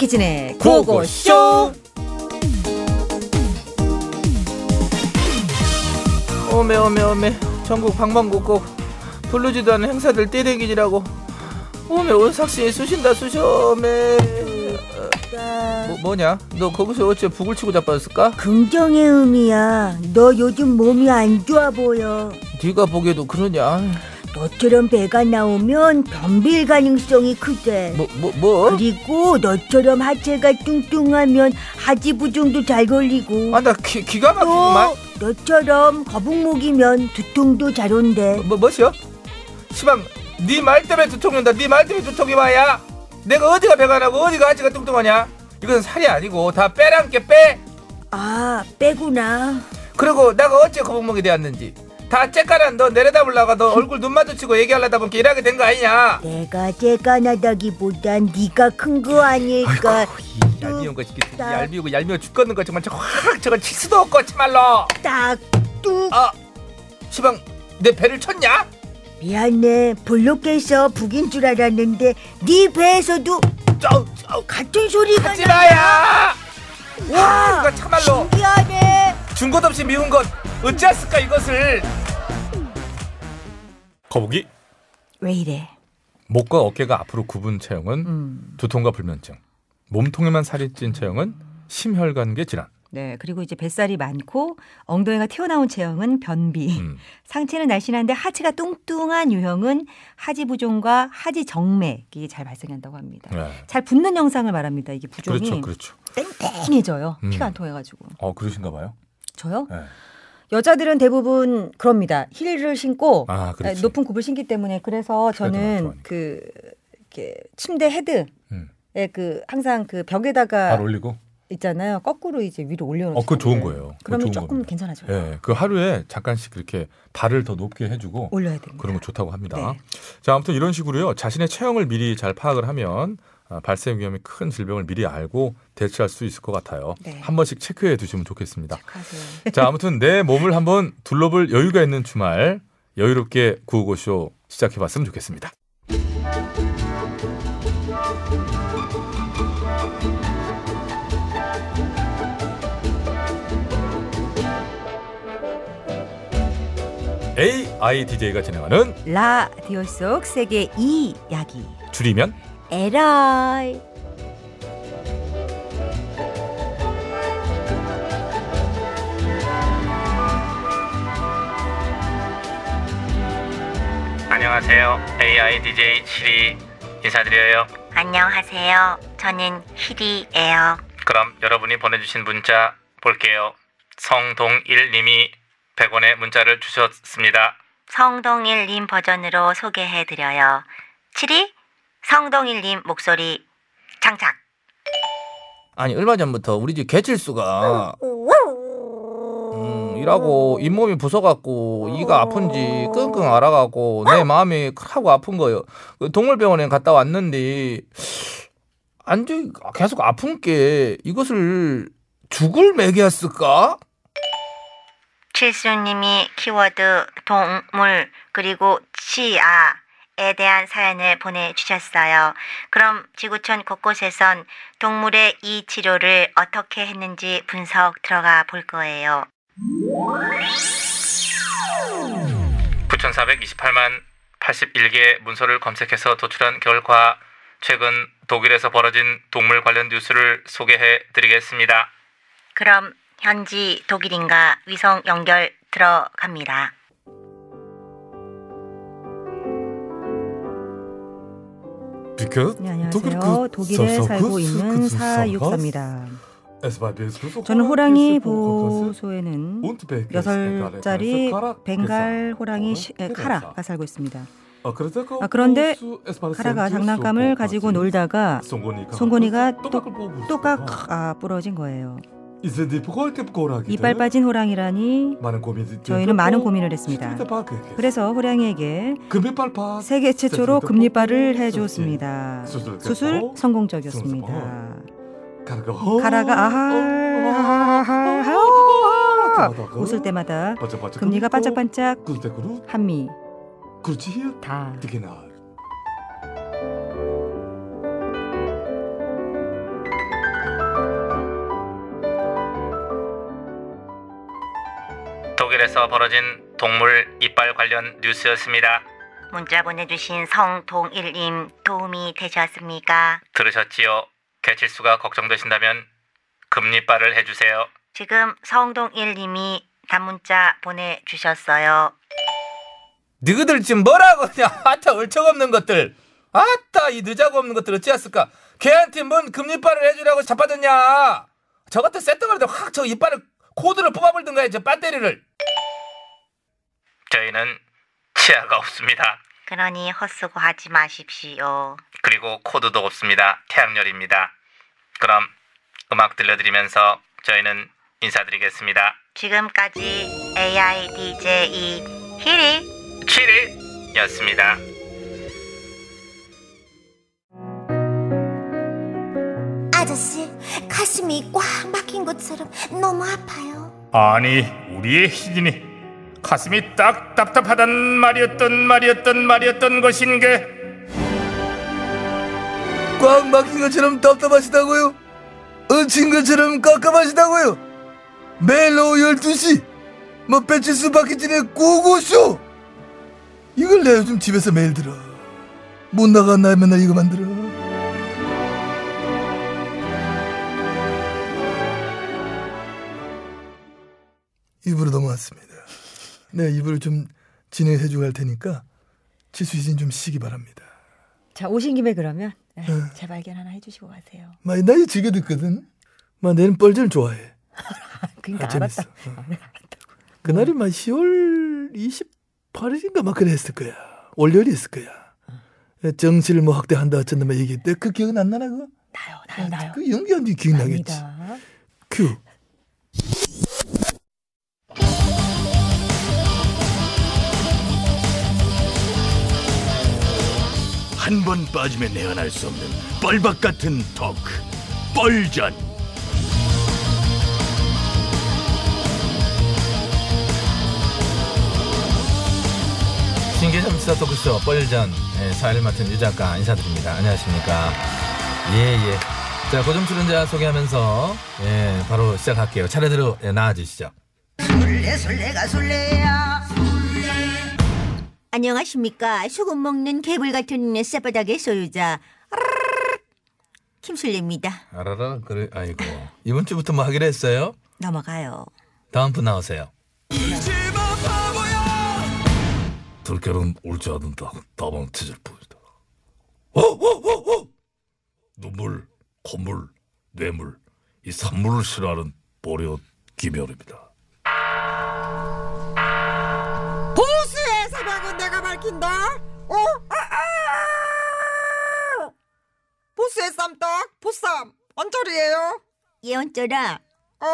박희진의 구호고쇼. 오메 오메 오메 전국 방방곡곡 부르지도 않은 행사들 떼댕기지라고 오메 온삭신이 쑤신다 쑤셔 오메 뭐, 뭐냐 너 거기서 어째 북을 치고 자빠졌을까? 긍정의 의미야. 너 요즘 몸이 안 좋아 보여. 네가 보기에도 그러냐 너처럼 배가 나오면 변비일 가능성이 크대. 뭐 뭐 뭐? 그리고 너처럼 하체가 뚱뚱하면 하지부종도 잘 걸리고. 아 나 기가 막히구만 또 너처럼 거북목이면 두통도 잘 온대. 뭐 뭐시여? 시방 네 말 때문에 두통 온다 네 말 때문에 두통이 와야 내가 어디가 배가 나고 어디가 하체가 뚱뚱하냐 이건 살이 아니고 다 빼랑께 빼아 빼구나. 그리고 내가 어째 거북목이 되었는지 다 째까난 너 내려다 보려고 너 얼굴 눈 마주치고 얘기하려다 보니까 이렇게 된 거 아니냐? 내가 재간하다기보단 네가 큰 거 아닐까. 이 얄미운 거 시키 얄미우고 얄미워 죽겠는 거 정말 확 저거 칠 수도 없고 참말로. 딱뚝. 아 시방 내 배를 쳤냐? 미안해. 블록에서 북인 줄 알았는데 네 배에서도 쩌, 쩌, 같은 소리가 하지 마야 와, 이거 참말로. 신기하네. 준 것 없이 미운 것 어찌했을까 이것을 거북이 왜 이래? 목과 어깨가 앞으로 굽은 체형은 음. 두통과 불면증, 몸통에만 살이 찐 체형은 심혈관계 질환. 네, 그리고 이제 뱃살이 많고 엉덩이가 튀어나온 체형은 변비. 음. 상체는 날씬한데 하체가 뚱뚱한 유형은 하지 부종과 하지 정맥이 잘 발생한다고 합니다. 네. 잘 붙는 영상을 말합니다. 이게 부종이 그렇죠, 그렇죠. 땡땡해져요. 음. 피가 안 통해 가지고. 어 그러신가 봐요. 저요? 네. 여자들은 대부분 그럽니다. 힐을 신고 아, 그렇지. 높은 굽을 신기 때문에 그래서 저는. 그 이렇게 침대 헤드에 음. 그 항상 그 벽에다가 발 올리고. 있잖아요. 거꾸로 이제 위로 올려놓죠. 어, 그거 좋은 거예요. 그거 그러면 조금 겁니다. 괜찮아져요. 예, 그 하루에 잠깐씩 그렇게 발을 더 높게 해주고 올려야 됩니다. 그런 거 좋다고 합니다. 네. 자, 아무튼 이런 식으로요. 자신의 체형을 미리 잘 파악을 하면 아, 발생 위험이 큰 질병을 미리 알고 대처할 수 있을 것 같아요. 네. 한 번씩 체크해 두시면 좋겠습니다. 하세요. 자, 아무튼 내 몸을 한번 둘러볼 여유가 있는 주말 여유롭게 구호고쇼 시작해 봤으면 좋겠습니다. AI DJ가 진행하는 라디오 속 세계 이야기. 줄이면 에라이. 안녕하세요 AI DJ 시리 인사드려요 안녕하세요. 저는 희리예요. 그럼 여러분이 보내주신 문자 볼게요 성동일님이 100원의 문자를 주셨습니다 성동일님 버전으로 소개해드려요. 7위 성동일님 목소리 장착. 아니 얼마 전부터 우리 집 개칠수가 음, 일하고 잇몸이 부서갖고 이가 아픈지 끙끙 앓아갖고 내 마음이 크고 아픈 거예요. 그 동물병원에 갔다 왔는데 안돼 계속 아픈 게 이것을 죽을 먹였을까? 칠수님이 키워드 동물 그리고 치아 에 대한 사연을 보내주셨어요. 그럼 지구촌 곳곳에선 동물의 이 치료를 어떻게 했는지 분석 들어가 볼 거예요. 9,428만 81개 문서를 검색해서 도출한 결과 최근 독일에서 벌어진 동물 관련 뉴스를 소개해 드리겠습니다. 그럼 현지 독일인가 위성 연결 들어갑니다. 비켜. 네, 안녕하세요. 독일 에 살고 있는 사육사입니다. 저는 호랑이 보호소에는 여섯 자리 벵갈 호랑이 시- 에, 카라가 살고 있습니다. 아, 그런데 카라가 장난감을 가지고 놀다가 송곳니가 똑- 똑깍 아, 부러진 거예요. 이빨 빠진 호랑이라니 저희는 많은 고민을 했습니다. 그래서 호랑이에게 세계 최초로 금리빨을 해줬습니다. 수술 성공적이었습니다. 아하 아하 웃을 때마다 금리가 반짝반짝 한미. 다 독일에서 벌어진 동물 이빨 관련 뉴스였습니다. 문자 보내주신 성동일님 도움이 되셨습니까? 들으셨지요? 개칠수가 걱정되신다면 금리빨을 해주세요. 지금 성동일님이 단문자 보내주셨어요. 너희들 지금 뭐라고 그냥 아따 얼척없는 것들 아따 이 늦자고 없는 것들 어찌했을까 걔한테 뭔 금리빨을 해주라고 자빠졌냐 저 같은 쇳덩어리들 확저 이빨을 코드를 뽑아버리든가 해저 배터리를 저희는 치아가 없습니다. 그러니 헛수고 하지 마십시오. 그리고 코드도 없습니다. 태양열입니다. 그럼 음악 들려드리면서 저희는 인사드리겠습니다. 지금까지 AI DJ 히리 7일이었습니다. 아저씨, 가슴이 꽉 막힌 것처럼 너무 아파요. 아니 우리의 희진이 가슴이 딱 답답하단 말이었던 말이었던 말이었던 것인 게 꽉 막힌 것처럼 답답하시다고요? 얹힌 것처럼 깝깝하시다고요? 매일 오후 12시 뭐 배치수 박희진의 고고쇼 이걸 내가 요즘 집에서 매일 들어 못 나간 날 맨날 이거 만들어 입으로 넘어왔습니다 내가 입을 좀 진행해 주고 할 테니까 지수이진 좀 쉬기 바랍니다 자 오신 김에 그러면 에, 네. 재발견 하나 해주시고 가세요. 많이 나이 즐겨 듣거든. 막 내는 뻘전 좋아해. 그러니까 아. 알았다. 어. 그날이 막 10월 28일인가 막 그래 했을 거야. 월요일이었을 거야. 정치를 뭐 확대한다 어쩐다 막 얘기했대. 그 기억은 안 나나 그거? 나요 나요 나요. 그 연기한 뒤 기억나겠지. 큐. 한 번 빠지면 내안할 수 없는 뻘박 같은 토크 뻘전 신개념 시사 토크쇼 뻘전 예, 사회를 맡은 유 작가 인사드립니다. 안녕하십니까? 예예. 자 고정 출연자 소개하면서 예, 바로 시작할게요. 차례대로 예, 나와주시죠. 안녕하십니까. 소금 먹는 개불 같은 쌔바닥의 소유자 김술래입니다. 알아라 그래 아이고 이번 주부터 뭐 하기로 했어요? 넘어가요. 다음 분 나오세요. 들깨는 옳지 않는다. 다만 찾을 뿐이다. 어, 어, 어, 어! 눈물, 콧물, 뇌물, 이 산물을 싫어하는 보리옷 김현입니다. 보수의 내가 밝힌다. 어? 아, 아! 보수의 쌈떡, 보쌈, 언저리예요. 예언쩌라. 어?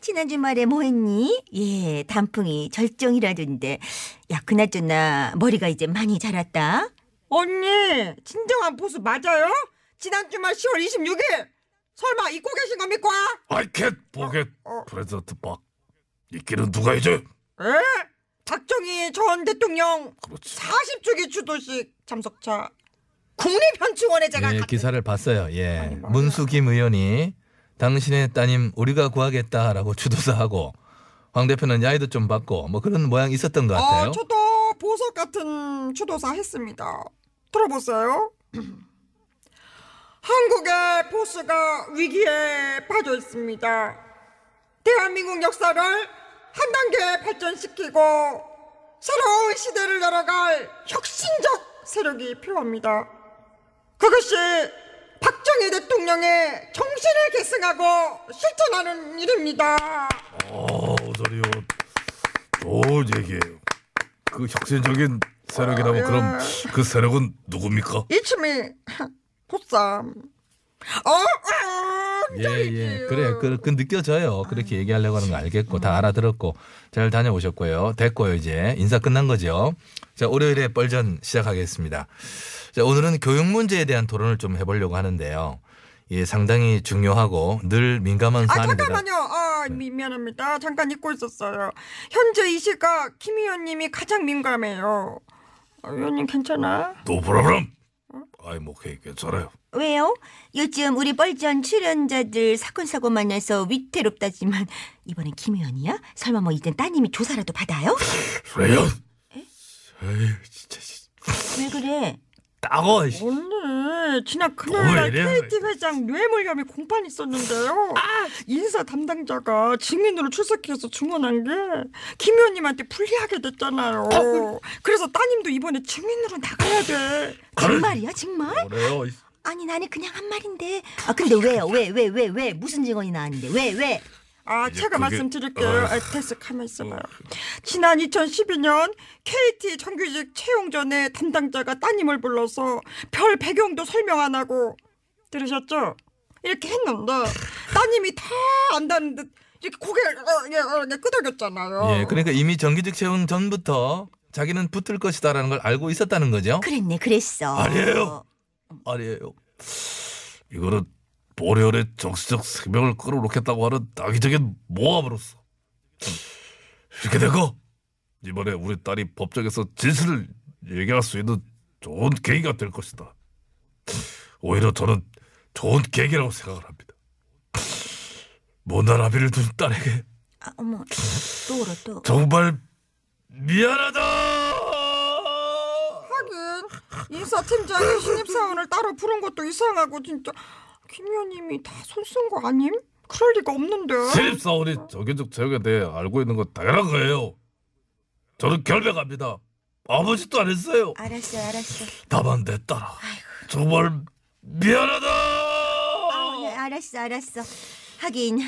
지난 주말에 뭐 했니? 예, 단풍이 절정이라던데. 야, 그나저나 머리가 이제 많이 자랐다. 언니, 진정한 보수 맞아요? 지난 주말 10월 26일. 설마 잊고 계신 겁니까? I can't forget 어. 프레젠트 박. 이 길은 누가 해줘? 에? 박정희 전 대통령 그렇지. 40주기 추도식 참석차 국립현충원에 제가 예, 갔- 기사를 봤어요. 예. 아니, 맞아요. 문수 김 의원이 당신의 따님 우리가 구하겠다라고 추도사하고 황 대표는 야이도 좀 받고 뭐 그런 모양 있었던 것 같아요. 어, 저도 보석 같은 추도사 했습니다. 들어보세요. 한국의 보수가 위기에 빠져 있습니다. 대한민국 역사를 한 단계 발전시키고 새로운 시대를 열어갈 혁신적 세력이 필요합니다. 그것이 박정희 대통령의 정신을 계승하고 실천하는 일입니다. 어, 저리요. 좋은 얘기예요. 그 혁신적인 세력이라면 아, 그럼 예. 그 세력은 누굽니까? 이춤이 보쌈. 어, 어, 예, 예. 그래, 그, 그 느껴져요. 그렇게 얘기하려고 하는 거 알겠고, 다 알아들었고, 잘 다녀오셨고요. 됐고요, 이제. 인사 끝난 거죠. 자, 월요일에 뻘전 시작하겠습니다. 자, 오늘은 교육 문제에 대한 토론을 좀 해보려고 하는데요. 예, 상당히 중요하고 늘 민감한 아 사안입니다. 잠깐만요. 아 미, 미안합니다. 잠깐 잊고 있었어요. 현재 이 시각 김 의원님이 가장 민감해요. 아, 의원님 괜찮아? No problem. 아이 뭐 그게 괜찮아요. 왜요? 요즘 우리 뻘전 출연자들 사건 사고 만나서 위태롭다지만 이번엔 김 의원이야? 설마 뭐 이젠 따님이 조사라도 받아요? 레연. 에이 진짜 씨. 왜 그래? 따고. 씨. 원래 지난 왜 금요일날 이래? KT 회장 뇌물 혐의 공판 있었는데요. 인사 담당자가 증인으로 출석해서 증언한 게 김 의원님한테 불리하게 됐잖아요. 그래서 따님도 이번에 증인으로 나가야 돼. 정말이야 정말? 그래요. 아니 나는 그냥 한 말인데 아 근데 왜요? 왜 왜 왜왜 무슨 증언이 나왔는데 왜 왜? 아, 제가 그게- 말씀드릴게요. 어. 아, 됐어, 가만 있어봐요. 지난 2012년 KT 정규직 채용 전에 담당자가 따님을 불러서 별 배경도 설명 안 하고 들으셨죠? 이렇게 했는데 따님이 다 안다는 듯 이렇게 고개를 어, 예, 어, 예, 끄덕였잖아요. 예, 그러니까 이미 정규직 채용 전부터 자기는 붙을 것이다라는 걸 알고 있었다는 거죠. 그랬네 그랬어. 아니에요. 아니에요. 이거는 보리언의 정치적 생명을 끌어놓겠다고 하는 악의적인 모함으로서 이렇게 되고 이번에 우리 딸이 법정에서 진실을 얘기할 수 있는 좋은 계기가 될 것이다. 오히려 저는 좋은 계기라고 생각을 합니다. 못난 아비를 둔 딸에게 아, 어머 또 울어 또. 정말 미안하다. 하긴 인사팀장이 신입사원을 따로 부른 것도 이상하고 진짜 김 의원님이 다 손 쓴 거 아님? 그럴 리가 없는데. 신입사원이 정규직 채용에 대해 알고 있는 건 당연한 거예요. 저는 결백합니다. 아무 짓도 안 했어요. 알았어 알았어. 다만 내 딸아. 정말 미안하다. 아, 예, 알았어 알았어. 하긴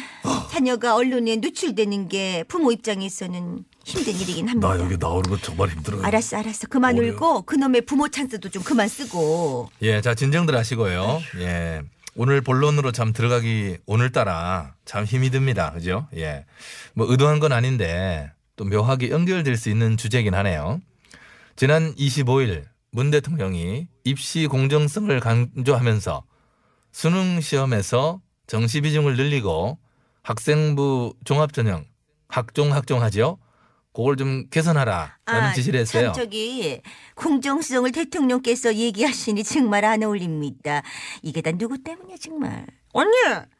자녀가 언론에 노출되는 게 부모 입장에서는 힘든 일이긴 합니다. 나 여기 나오는 건 정말 힘들어요. 알았어 알았어 그만? 울고 그놈의 부모 찬스도 좀 그만 쓰고. 예, 자 진정들 하시고요. 예, 오늘 본론으로 참 들어가기 오늘따라 참 힘이 듭니다. 그죠? 예, 뭐 의도한 건 아닌데 또 묘하게 연결될 수 있는 주제긴 하네요. 지난 25일 문 대통령이 입시 공정성을 강조하면서 수능 시험에서 정시 비중을 늘리고 학생부 종합전형 학종 학종하죠. 그걸 좀 개선하라라는 아, 지시를 했어요. 참 저기 공정성을 대통령께서 얘기하시니 정말 안 어울립니다. 이게 다 누구 때문이야 정말. 언니,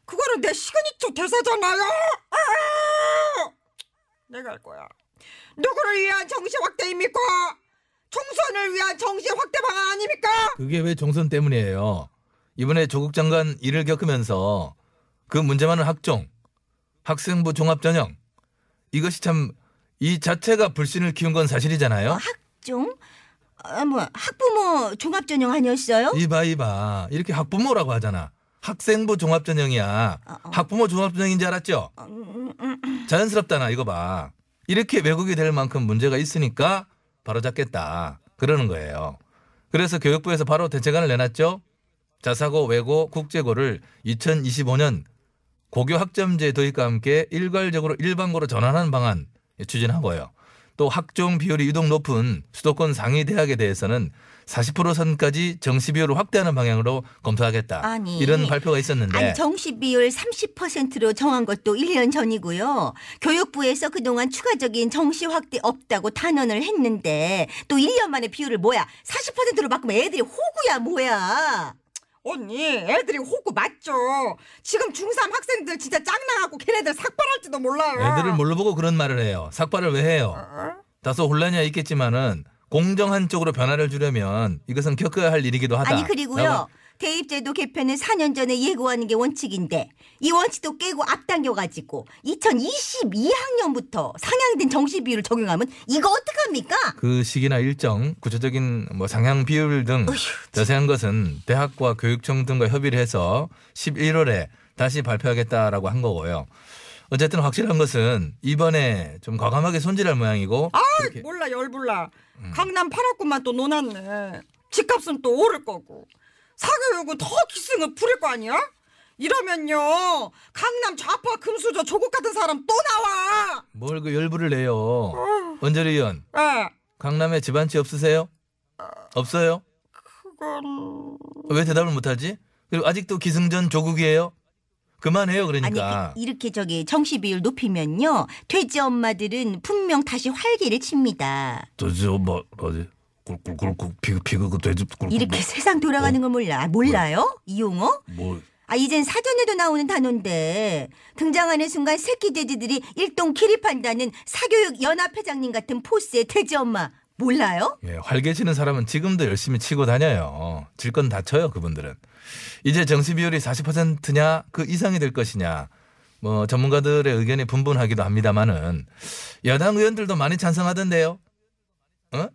그거는 내 시그니처 대사잖아요. 아! 내가 할 거야. 누구를 위한 정시 확대입니까? 총선을 위한 정시 확대 방안 아닙니까? 그게 왜 총선 때문이에요? 이번에 조국 장관 일을 겪으면서 그 문제만은 학종, 학생부 종합전형 이것이 참 이 자체가 불신을 키운 건 사실이잖아요. 학종? 아, 뭐 학부모 종합전형 아니었어요? 이봐 이봐 이렇게 학부모라고 하잖아. 학생부 종합전형이야. 학부모 종합전형인 줄 알았죠? 자연스럽다나 이거 봐. 이렇게 왜곡이 될 만큼 문제가 있으니까 바로 잡겠다. 그러는 거예요. 그래서 교육부에서 바로 대책안을 내놨죠. 자사고, 외고, 국제고를 2025년 고교 학점제 도입과 함께 일괄적으로 일반고로 전환하는 방안 추진하고요. 또 학종 비율이 유독 높은 수도권 상위 대학에 대해서는 40% 선까지 정시 비율을 확대하는 방향으로 검토하겠다. 아니. 이런 발표가 있었는데 아니 정시 비율 30%로 정한 것도 1년 전이고요. 교육부에서 그동안 추가적인 정시 확대 없다고 단언을 했는데 또 1년 만에 비율을 뭐야? 40%로 바꾸면 애들이 호구야 뭐야? 언니 애들이 호구 맞죠 지금 중3 학생들 진짜 짱나갖고 걔네들 삭발할지도 몰라요 애들을 뭘로 보고 그런 말을 해요. 삭발을 왜 해요? 다소 혼란이 있겠지만은 공정한 쪽으로 변화를 주려면 이것은 겪어야 할 일이기도 하다. 아니 그리고요. 대입제도 개편은 4년 전에 예고하는 게 원칙인데 이 원칙도 깨고 앞당겨가지고 2022학년부터 상향된 정시 비율을 적용하면 이거 어떡합니까? 그 시기나 일정, 구체적인 뭐 상향 비율 등 자세한 것은 대학과 교육청 등과 협의를 해서 11월에 다시 발표하겠다라고 한 거고요. 어쨌든 확실한 것은 이번에 좀 과감하게 손질할 모양이고 아 몰라 열불나. 강남 8학구만 또 논았네. 집값은 또 오를 거고 사교육은 더 기승을 부릴 거 아니야? 이러면요 강남 좌파 금수저 조국 같은 사람 또 나와 뭘 그 열불을 내요. 원재리 의원, 예 강남에 집안치 없으세요? 없어요? 그건 왜 대답을 못하지? 그리고 아직도 기승전 조국이에요? 그만해요 아니 그러니까. 이- 이렇게 저기 정시 비율 높이면요 돼지 엄마들은 분명 다시 활기를 칩니다. 저지 엄마 뭐지 꿀꿀꿀꿀 피그 피그 그 돼지 꿀꿀 이렇게 세상 돌아가는 걸 몰라 아, 몰라요? 이 용어? 뭐 아 이젠 사전에도 나오는 단어인데 등장하는 순간 새끼 돼지들이 일동 기립한다는 사교육 연합 회장님 같은 포스의 돼지 엄마 몰라요? 예, 활개 치는 사람은 지금도 열심히 치고 다녀요. 질 건 다 쳐요, 그분들은. 이제 정시 비율이 40%냐 그 이상이 될 것이냐. 뭐 전문가들의 의견이 분분하기도 합니다만은 여당 의원들도 많이 찬성하던데요. 어?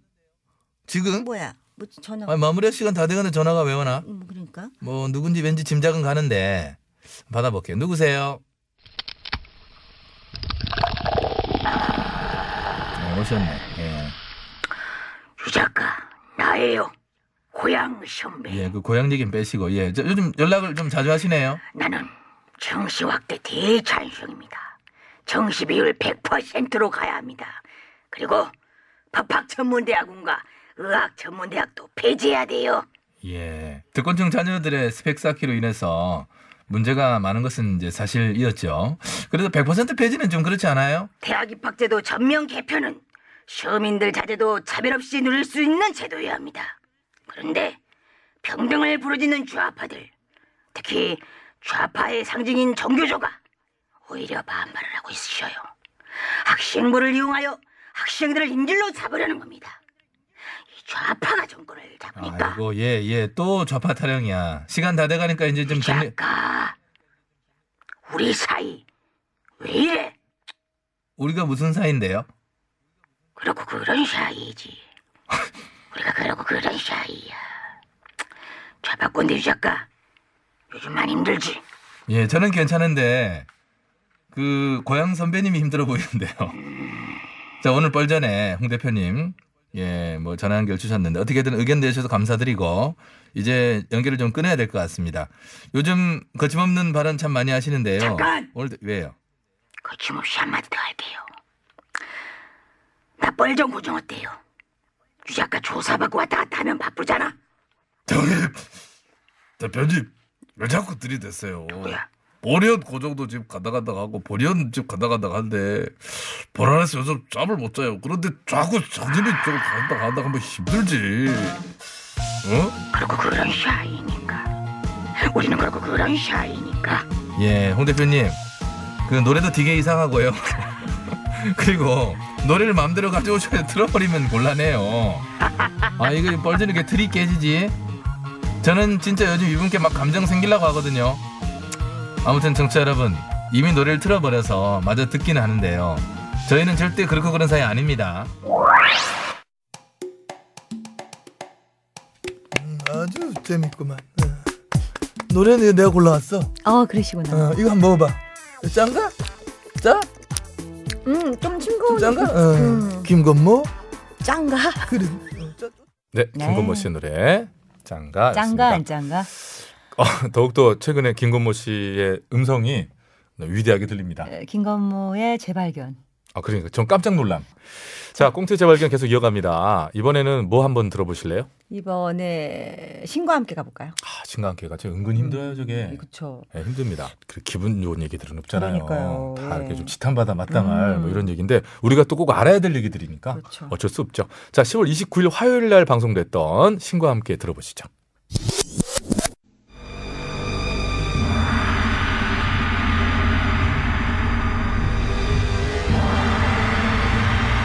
지금 뭐야? 뭐 전화 아니, 마무리할 시간 다 돼가는데 전화가 왜 오나? 뭐 그러니까 뭐 누군지 왠지 짐작은 가는데 받아볼게요. 누구세요? 네, 오셨네. 예. 유 작가 나예요 고향 선배 예, 그 고향 얘기는 빼시고, 예. 저 요즘 연락을 좀 자주 하시네요. 나는 정시 확대 대찬성입니다 정시 비율 100%로 가야 합니다 그리고 법학 전문대학원과 의학 전문대학도 폐지해야 돼요 예. 특권층 자녀들의 스펙 쌓기로 인해서 문제가 많은 것은 이제 사실이었죠. 그래도 100% 폐지는 좀 그렇지 않아요? 대학 입학제도 전면 개편은 시민들 자제도 차별 없이 누릴 수 있는 제도여야 합니다. 그런데 평등을 부르짖는 좌파들, 특히 좌파의 상징인 정교조가 오히려 반발을 하고 있으셔요. 학생부를 이용하여 학생들을 인질로 잡으려는 겁니다. 이 좌파가 정권을 잡으니까 아이고, 예, 예. 또 좌파 타령이야. 시간 다 돼가니까 이제 좀 정리. 작가 우리 사이 왜 이래? 우리가 무슨 사이인데요? 그렇고 그런 사이지. 우리가 그러고 그런 사이야. 좌파 꼰대 유 작가 요즘 많이 힘들지? 예, 저는 괜찮은데 그 고향 선배님이 힘들어 보이는데요. 자, 오늘 뻘전에 홍 대표님 예, 뭐 전화 연결 주셨는데 어떻게든 의견 내주셔서 감사드리고 이제 연결을 좀 끊어야 될 것 같습니다. 요즘 거침없는 발언 참 많이 하시는데요. 잠깐! 오늘 왜요? 거침없이 한마디 더 할게요. 나 뻘전 고정 어때요? 유 작가 조사받고 왔다 갔다 하면 바쁘잖아. 형님 대표님 왜 자꾸 들이댔어요 뭐야? 보리언 고정도 지금 간다 간다 하고 보리언 집 간다 간다 하는데 보라에서 요즘 잠을 못 자요 그런데 자꾸 장님이 좀 간다 간다 하면 힘들지 어? 그렇고 그런 사이니까. 우리는 그렇고 그런 사이니까. 예, 홍 대표님. 그 노래도 되게 이상하고요. 그리고 노래를 마음대로 가져오셔야 틀어버리면 곤란해요. 아, 이거 이렇게 틀이 깨지지? 저는 진짜 요즘 이분께 막 감정 생기려고 하거든요. 아무튼 청취자 여러분, 이미 노래를 틀어버려서 마저 듣기는 하는데요. 저희는 절대 그렇고 그런 사이 아닙니다. 아주 재밌구만. 어. 노래는 내가 골라왔어. 어 그러시구나. 어, 이거 한번 먹어봐. 짠가? 짜? 음좀 좀 싱거운. 짠가? 어. 김건모? 짱가? 그래. 어, 짜- 네, 네. 김건모 씨의 노래 짱가. 짱가 안 짱가? 어, 더욱더 최근에 김건모 씨의 음성이 위대하게 들립니다. 에, 김건모의 재발견. 아 그러니까 전 깜짝 놀람. 자 꽁트 재발견 계속 이어갑니다. 이번에는 뭐 한번 들어보실래요? 이번에 신과 함께 가볼까요? 아 신강계가 저 은근 힘들어요 저게. 그렇죠. 네, 힘듭니다. 그 기분 좋은 얘기들은 없잖아요. 그러니까요. 다 예. 이렇게 좀 지탄받아 마땅할 음. 뭐 이런 얘기인데 우리가 또 꼭 알아야 될 얘기들이니까 그렇죠. 어쩔 수 없죠. 자 10월 29일 화요일 날 방송됐던 신과 함께 들어보시죠.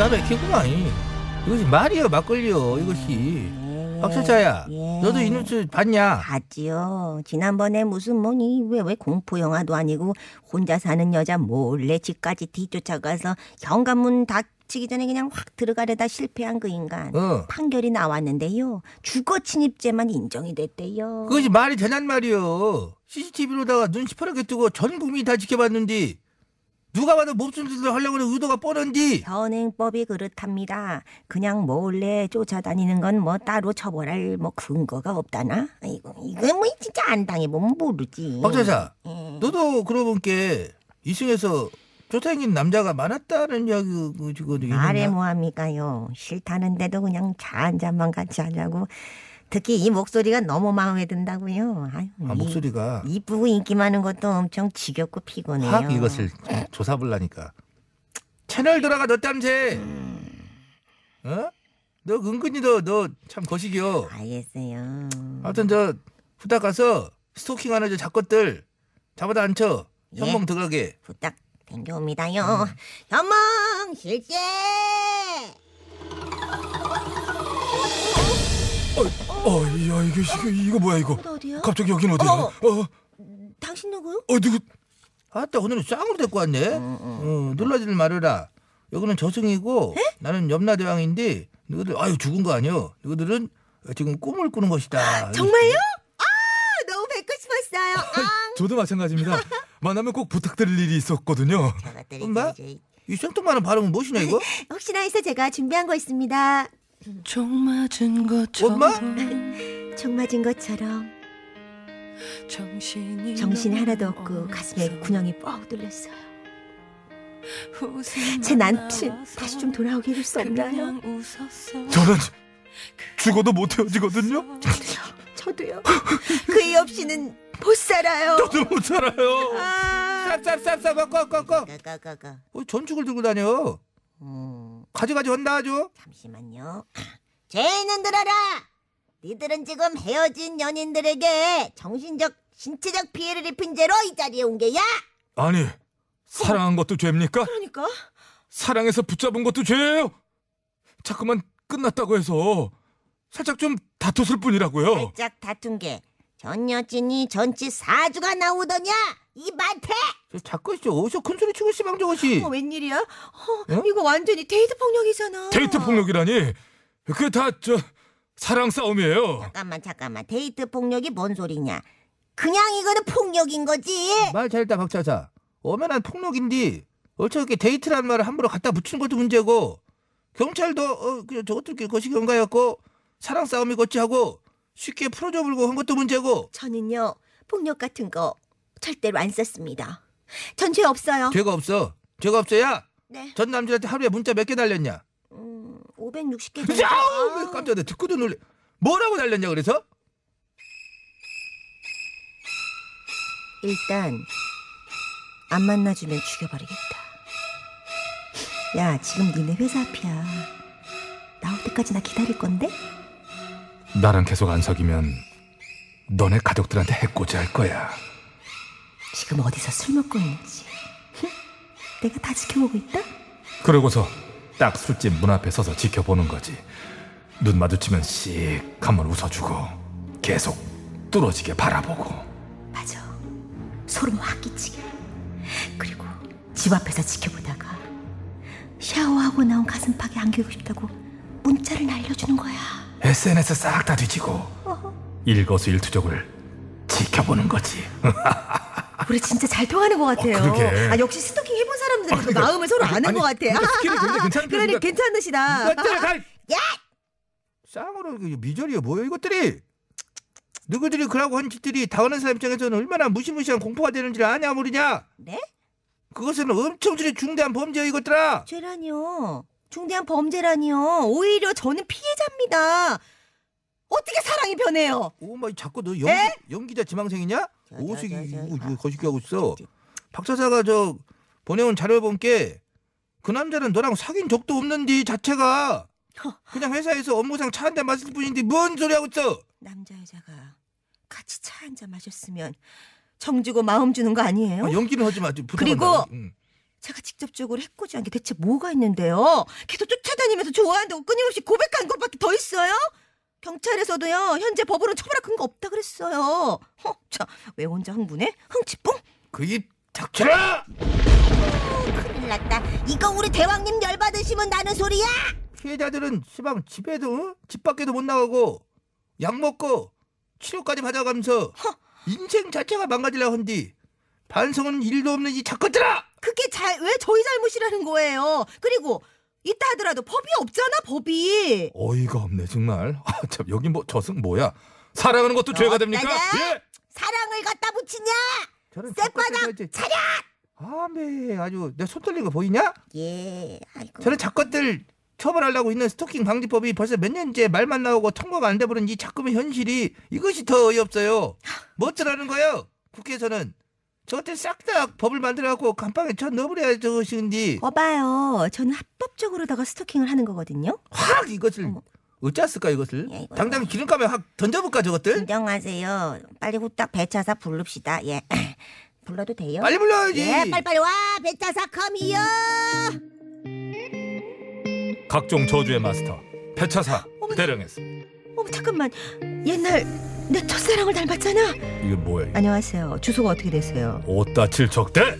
기가 막히구만. 이것이 말이야 막걸리요 이것이. 박철자야, 너도 이 뉴스 봤냐? 봤지요. 지난번에 무슨 뭐니 왜 왜 공포 영화도 아니고 혼자 사는 여자 몰래 집까지 뒤쫓아가서 현관문 닫히기 전에 그냥 확 들어가려다 실패한 그 인간. 어. 판결이 나왔는데요. 주거 침입죄만 인정이 됐대요. 그것이 말이 되냔 말이요. CCTV로다가 눈 시퍼렇게 뜨고 전 국민이 다 지켜봤는데 누가 봐도 몹쓸 짓을 하려고 하는 의도가 뻔한디. 현행법이 그렇답니다. 그냥 몰래 쫓아다니는 건 뭐 따로 처벌할 뭐 근거가 없다나? 이거 이거 뭐 진짜 안 당해보면 모르지. 박자자, 예. 너도 그러고 보니까 이승에서 쫓아다닌 남자가 많았다는 이야기 지금 말해 뭐합니까요? 싫다는데도 그냥 차 한 잔만 같이 하자고. 특히 이 목소리가 너무 마음에 든다고요. 아유, 아, 이- 목소리가 이쁘고 인기 많은 것도 엄청 지겹고 피곤해요. 확 이것을 조사불라니까. 채널 돌아가 너 땀새. 어? 너 은근히 너 너 참 거시기요. 알겠어요. 아무튼 저 후딱 가서 스토킹 하는 저 작것들 잡아다 앉혀. 예. 현몽 들어가게. 부탁 댕겨옵니다요. 현몽 실제. 어, 야 이게 이거, 이거 뭐야 이거? 어디야? 갑자기 여긴 어디야? 어머. 어, 당신 누구? 어 누구? 아따 오늘은 쌍으로 데리고 왔네. 어, 놀라지 말아라. 여기는 저승이고 나는 염라대왕인데 너희들 아유 죽은 거 아니여. 너희들은 지금 꿈을 꾸는 것이다. 정말요? 아 너무 뵙고 싶었어요. 아. 저도 마찬가지입니다. 만나면 꼭 부탁드릴 일이 있었거든요. 엄마? 이 생뚱맞은 발음은 무엇이냐 이거? 혹시나 해서 제가 준비한 거 있습니다. 종 맞은 것처럼 엄마? 총 맞은 것처럼 정신이, 정신이 하나도 없고 가슴에. 군형이 뻑 뚫렸어요. 제 남친 다시 좀 돌아오게 해줄 수 없나요? 저는 죽어도 못 헤어지거든요. 저도요. 그이 없이는 못 살아요. 저도 못 살아요. 꺾어 꺾어. 가가가가. 어, 전축을 들고 다녀. 음, 가져가지 혼나 아주. 잠시만요. 죄인은 들어라. 니들은 지금 헤어진 연인들에게 정신적, 신체적 피해를 입힌 죄로 이 자리에 온 게야. 아니 사랑한 것도 죄입니까? 그러니까 사랑해서 붙잡은 것도 죄예요. 자꾸만 끝났다고 해서 살짝 좀 다퉜을 뿐이라고요. 살짝 다툰 게 전 여친이 전치 사주가 나오더냐? 이 마태! 자꾸 있어. 어디서 큰 소리 치고 씨방 저것이. 어, 웬일이야? 어, 어? 이거 완전히 데이트 폭력이잖아. 데이트 폭력이라니 그게 다 저 사랑 싸움이에요. 잠깐만 잠깐만 데이트 폭력이 뭔 소리냐? 그냥 이거는 폭력인 거지. 말 잘했다 박차사. 엄연한 폭력인데 이렇게 데이트라는 말을 함부로 갖다 붙이는 것도 문제고 경찰도 어, 그냥 저것들끼리 거시기 연가였고 사랑 싸움이겄지 하고 쉽게 풀어줘 불고 한 것도 문제고 저는요 폭력 같은 거 절대로 안 썼습니다. 전 죄 없어요. 죄가 없어. 죄가 없어야. 네. 전 남자한테 하루에 문자 몇개 달렸냐? 음, 560개 정도. 야우! 왜 깜짝이야. 듣고도 놀래. 뭐라고 달렸냐 그래서? 일단 안 만나주면 죽여버리겠다. 야 지금 니네 회사 앞이야. 나올 때까지 나 기다릴 건데? 나랑 계속 안 사귀면 너네 가족들한테 해코지 할 거야. 지금 어디서 술 먹고 있는지. 흠? 내가 다 지켜보고 있다? 그러고서 딱 술집 문 앞에 서서 지켜보는 거지. 눈 마주치면 씩 한번 웃어주고 계속 뚫어지게 바라보고 맞아. 소름 확 끼치게. 그리고 집 앞에서 지켜보다가 샤워하고 나온 가슴팍에 안기고 싶다고 문자를 날려주는 거야. SNS 싹 다 뒤지고 일거수일투족을 지켜보는 거지. 우리 진짜 잘 통하는 것 같아요. 어, 그러게. 아, 역시 스토킹 해본 사람들은 아, 그 그러니까. 마음을 서로 아는 아니, 것 같아요. 근데 skill이 굉장히 괜찮은 그러니. 괜찮으시다. 야! 쌍으로 그 미저리야 뭐야 이것들이? 누구들이 그러고 한 짓들이 당하는 사람 입장에서는 얼마나 무시무시한 공포가 되는지를 아냐 모르냐? 네? 그것은 엄청스레 중대한 범죄야 이것들아. 죄라니요. 중대한 범죄라니요. 오히려 저는 피해자입니다. 어떻게 사랑이 변해요? 오마 자꾸 너 연기, 에? 연기자 지망생이냐? 오색이 이거 거시기 하고 있어. 박 차사가 저 보내온 자료 본게 그 남자는 너랑 사귄 적도 없는데 자체가 그냥 회사에서 업무상 차 한 잔 마실 뿐인데 뭔 소리 하고 있어? 남자 여자가 같이 차 한 잔 마셨으면 정 주고 마음 주는 거 아니에요? 아, 연기는 하지 마. 그리고 응. 제가 직접적으로 해코지 한 게 대체 뭐가 있는데요? 계속 쫓아다니면서 좋아한다고 끊임없이 고백한 것밖에 더 있어요? 경찰에서도요 현재 법으로 처벌할 근거 없다 그랬어요. 어, 자왜 혼자 흥분해? 흥치뿡? 그 입 닥쳐라! 큰일 났다. 이거 우리 대왕님 열받으시면 나는 소리야. 피해자들은 시방 집에도 어? 집 밖에도 못 나가고 약 먹고 치료까지 받아가면서 인생 자체가 망가지려 한디 반성은 일도 없는 이 작것들아! 그게 잘 왜 저희 잘못이라는 거예요? 그리고 있다 하더라도 법이 없잖아 법이. 어이가 없네 정말. 아, 참 여기 뭐 저승 뭐야? 사랑하는 것도 죄가 됩니까? 어쩌냐? 예. 사랑을 갖다 붙이냐? 저는 쌔바닥 차렷! 아메 아주 내 손 떨린 거 보이냐? 예. 아이고. 저는 작것들 처벌하려고 있는 스토킹 방지법이 벌써 몇 년째 말만 나오고 통과가 안 돼버린 이 자꾸의 현실이 이것이 더 어이없어요. 뭐 어쩌라는 거예요? 국회에서는 저것들 싹다 법을 만들어갖고 감방에 쳐 넣어버려야 저것인지 거봐요. 저는 합법적으로다가 스토킹을 하는 거거든요. 확 이것을 어찌했을까 이것을 당장 기름감에 확 던져볼까 저것들 진정하세요. 빨리 후딱 배차사 부릅시다. 예. 불러도 돼요? 빨리 불러야지. 예, 빨리빨리 와. 배차사 컴이요. 각종 저주의 마스터 배차사 대령했어. 어머 잠깐만. 옛날 내 첫사랑을 닮았잖아. 이게 뭐야? 안녕하세요. 주소가 어떻게 되세요? 오따 칠척대?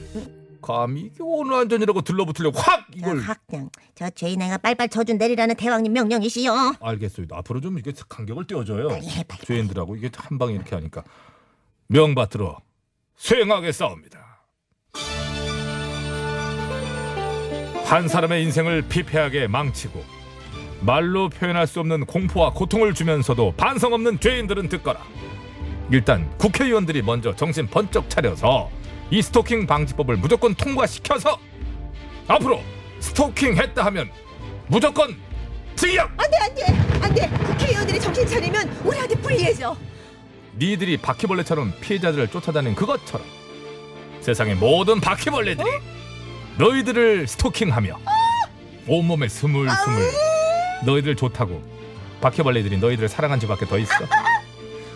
감히 이게 오늘 안전이라고 들러붙으려고 확 이걸 학장. 저 죄인에가 빨빨 저주 내리라는 대왕님 명령이시여. 알겠어요. 앞으로 좀 이게 간격을 띄워줘요. 예, 죄인들하고 이게 한 방에 이렇게 하니까 명받들어 수행하게 싸웁니다. 한 사람의 인생을 피폐하게 망치고 말로 표현할 수 없는 공포와 고통을 주면서도 반성 없는 죄인들은 듣거라. 일단 국회의원들이 먼저 정신 번쩍 차려서 이 스토킹 방지법을 무조건 통과시켜서 앞으로 스토킹 했다 하면 무조건 징역! 안돼 안돼 안돼. 국회의원들이 정신 차리면 우리한테 불리해져. 니들이 바퀴벌레처럼 피해자들을 쫓아다닌 그것처럼 세상의 모든 바퀴벌레들이 너희들을 스토킹하며 온몸에 스물스물 너희들 좋다고. 바퀴벌레들이 너희들을 사랑한 지밖에 더 있어.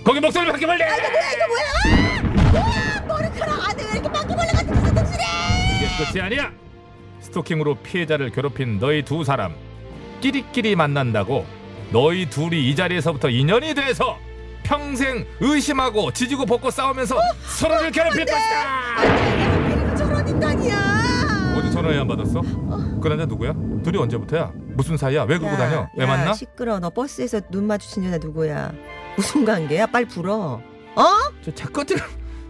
거기 목소리 바퀴벌레! 이거 뭐야 이거 뭐야? 우와 머리카락 안에 왜 이렇게 바퀴벌레 같은 무슨 덕질해? 이게 끝이 아니야. 스토킹으로 피해자를 괴롭힌 너희 두 사람. 끼리끼리 만난다고 너희 둘이 이 자리에서부터 인연이 돼서 평생 의심하고 지지고 볶고 싸우면서 서로를 괴롭힐 것이다! 저런 인간이야. 어디 전화해 안 받았어? 그 남자 누구야? 둘이 언제부터야? 무슨 사이야? 왜 그러고 다녀? 왜 만나? 시끄러. 너 버스에서 눈 마주친 여자 누구야? 무슨 관계야? 빨리 불어. 어? 저 작것들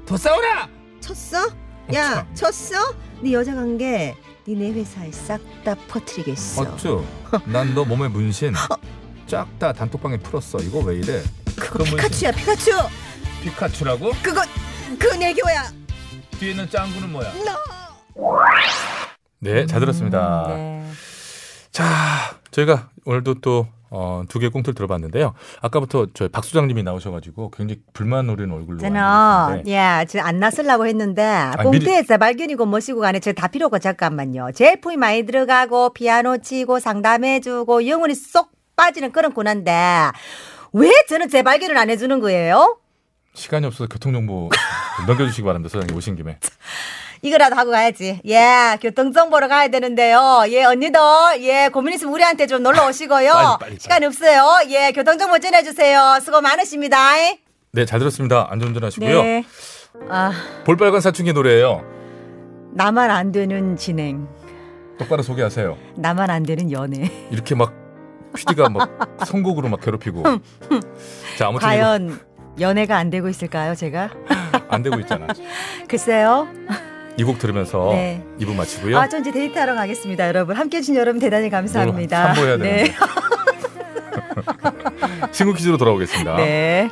더 싸워라. 쳤어? 야, 쳤어? 네 여자 관계 니네 회사에 싹 다 퍼뜨리겠어. 어쭈 난 너 몸에 문신 쫙 다 단톡방에 풀었어 이거 왜 이래 그거 피카츄야, 피카츄. 피카츄라고? 그거 그 내교야. 뒤에 있는 짱구는 뭐야? 너. 네, 잘 들었습니다. 자, 저희가 오늘도 또 어, 두 개 꽁트를 들어봤는데요. 아까부터 저희 박 수장님이 나오셔가지고 굉장히 불만 노리는 얼굴로 저는 야, 지금 안 나서려고 했는데 꽁트에서 발견이고 뭐시고 간에 저 다 필요 없고 잠깐만요. 제품이 많이 들어가고 피아노 치고 상담해주고 영혼이 쏙 빠지는 그런 코너인데 왜 저는 제 발견을 안 해주는 거예요? 시간이 없어서 교통정보 넘겨주시기 바랍니다. 소장님 오신 김에. 이거라도 하고 가야지. 예, 교통정보로 가야 되는데요. 예, 언니도, 예, 고민 있으면 우리한테 좀 놀러 오시고요. 빨리, 빨리, 빨리. 시간 이 없어요. 예, 교통정보 전해주세요. 수고 많으십니다. 네, 잘 들었습니다. 안전운전 하시고요. 네. 아, 볼빨간 사춘기 노래예요. 나만 안 되는 진행. 똑바로 소개하세요. 나만 안 되는 연애. 이렇게 막 PD가 막 선곡으로 막 괴롭히고. 자, 아무튼 과연 연애가 안 되고 있을까요, 제가? 이거 안 되고 있잖아. 글쎄요. 이 곡 들으면서 네. 2부 마치고요. 아, 전 이제 데이트하러 가겠습니다, 여러분. 함께 해주신 여러분 대단히 감사합니다. 참고해야 네. 되는데. 친구 퀴즈로 돌아오겠습니다. 네.